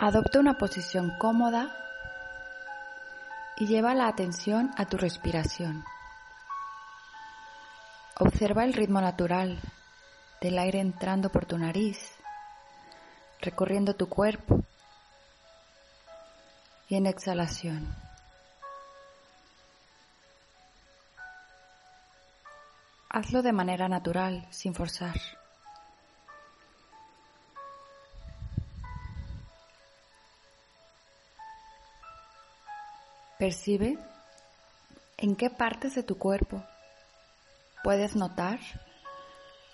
Adopta una posición cómoda y lleva la atención a tu respiración. Observa el ritmo natural del aire entrando por tu nariz, recorriendo tu cuerpo y en exhalación. Hazlo de manera natural, sin forzar. Percibe en qué partes de tu cuerpo puedes notar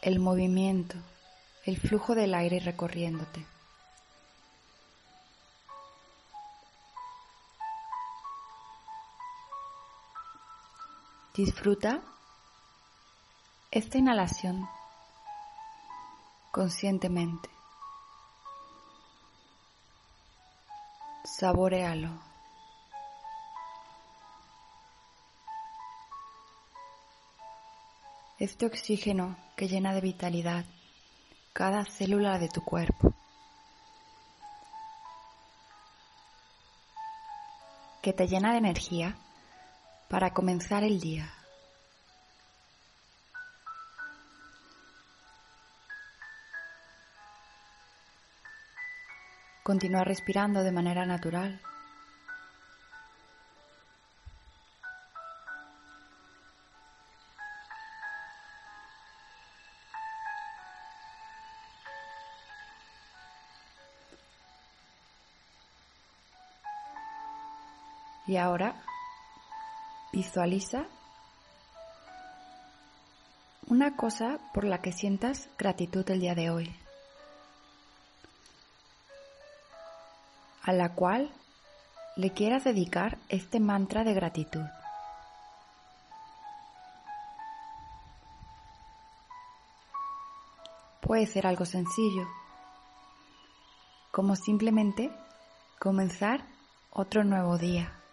el movimiento, el flujo del aire recorriéndote. Disfruta esta inhalación conscientemente. Saborealo. Este oxígeno que llena de vitalidad cada célula de tu cuerpo, que te llena de energía para comenzar el día. Continúa respirando de manera natural. Y ahora visualiza una cosa por la que sientas gratitud el día de hoy, a la cual le quieras dedicar este mantra de gratitud. Puede ser algo sencillo, como simplemente comenzar otro nuevo día.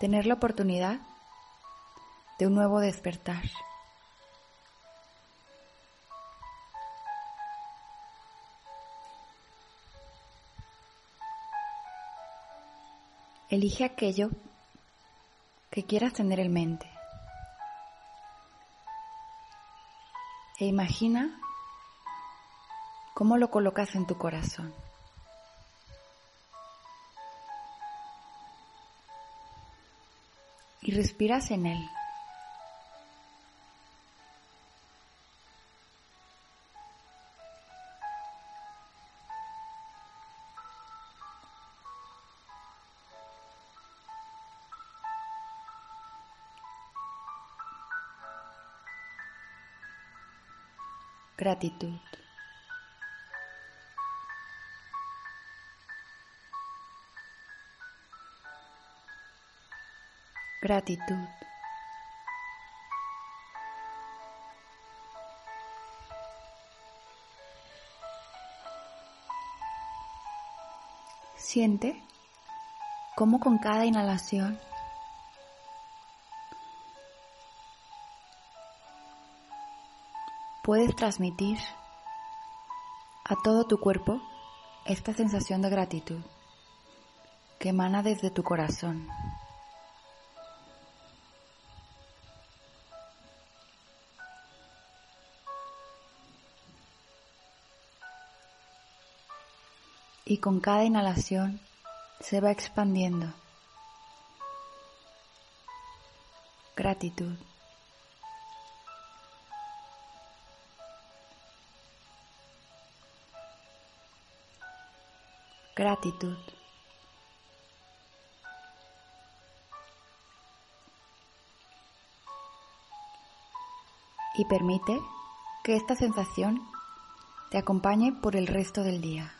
Tener la oportunidad de un nuevo despertar. Elige aquello que quieras tener en mente e imagina cómo lo colocas en tu corazón. Y respiras en él. Gratitud. Gratitud. Siente cómo con cada inhalación puedes transmitir a todo tu cuerpo esta sensación de gratitud que emana desde tu corazón. Y con cada inhalación se va expandiendo. Gratitud. Gratitud. y permite que esta sensación te acompañe por el resto del día.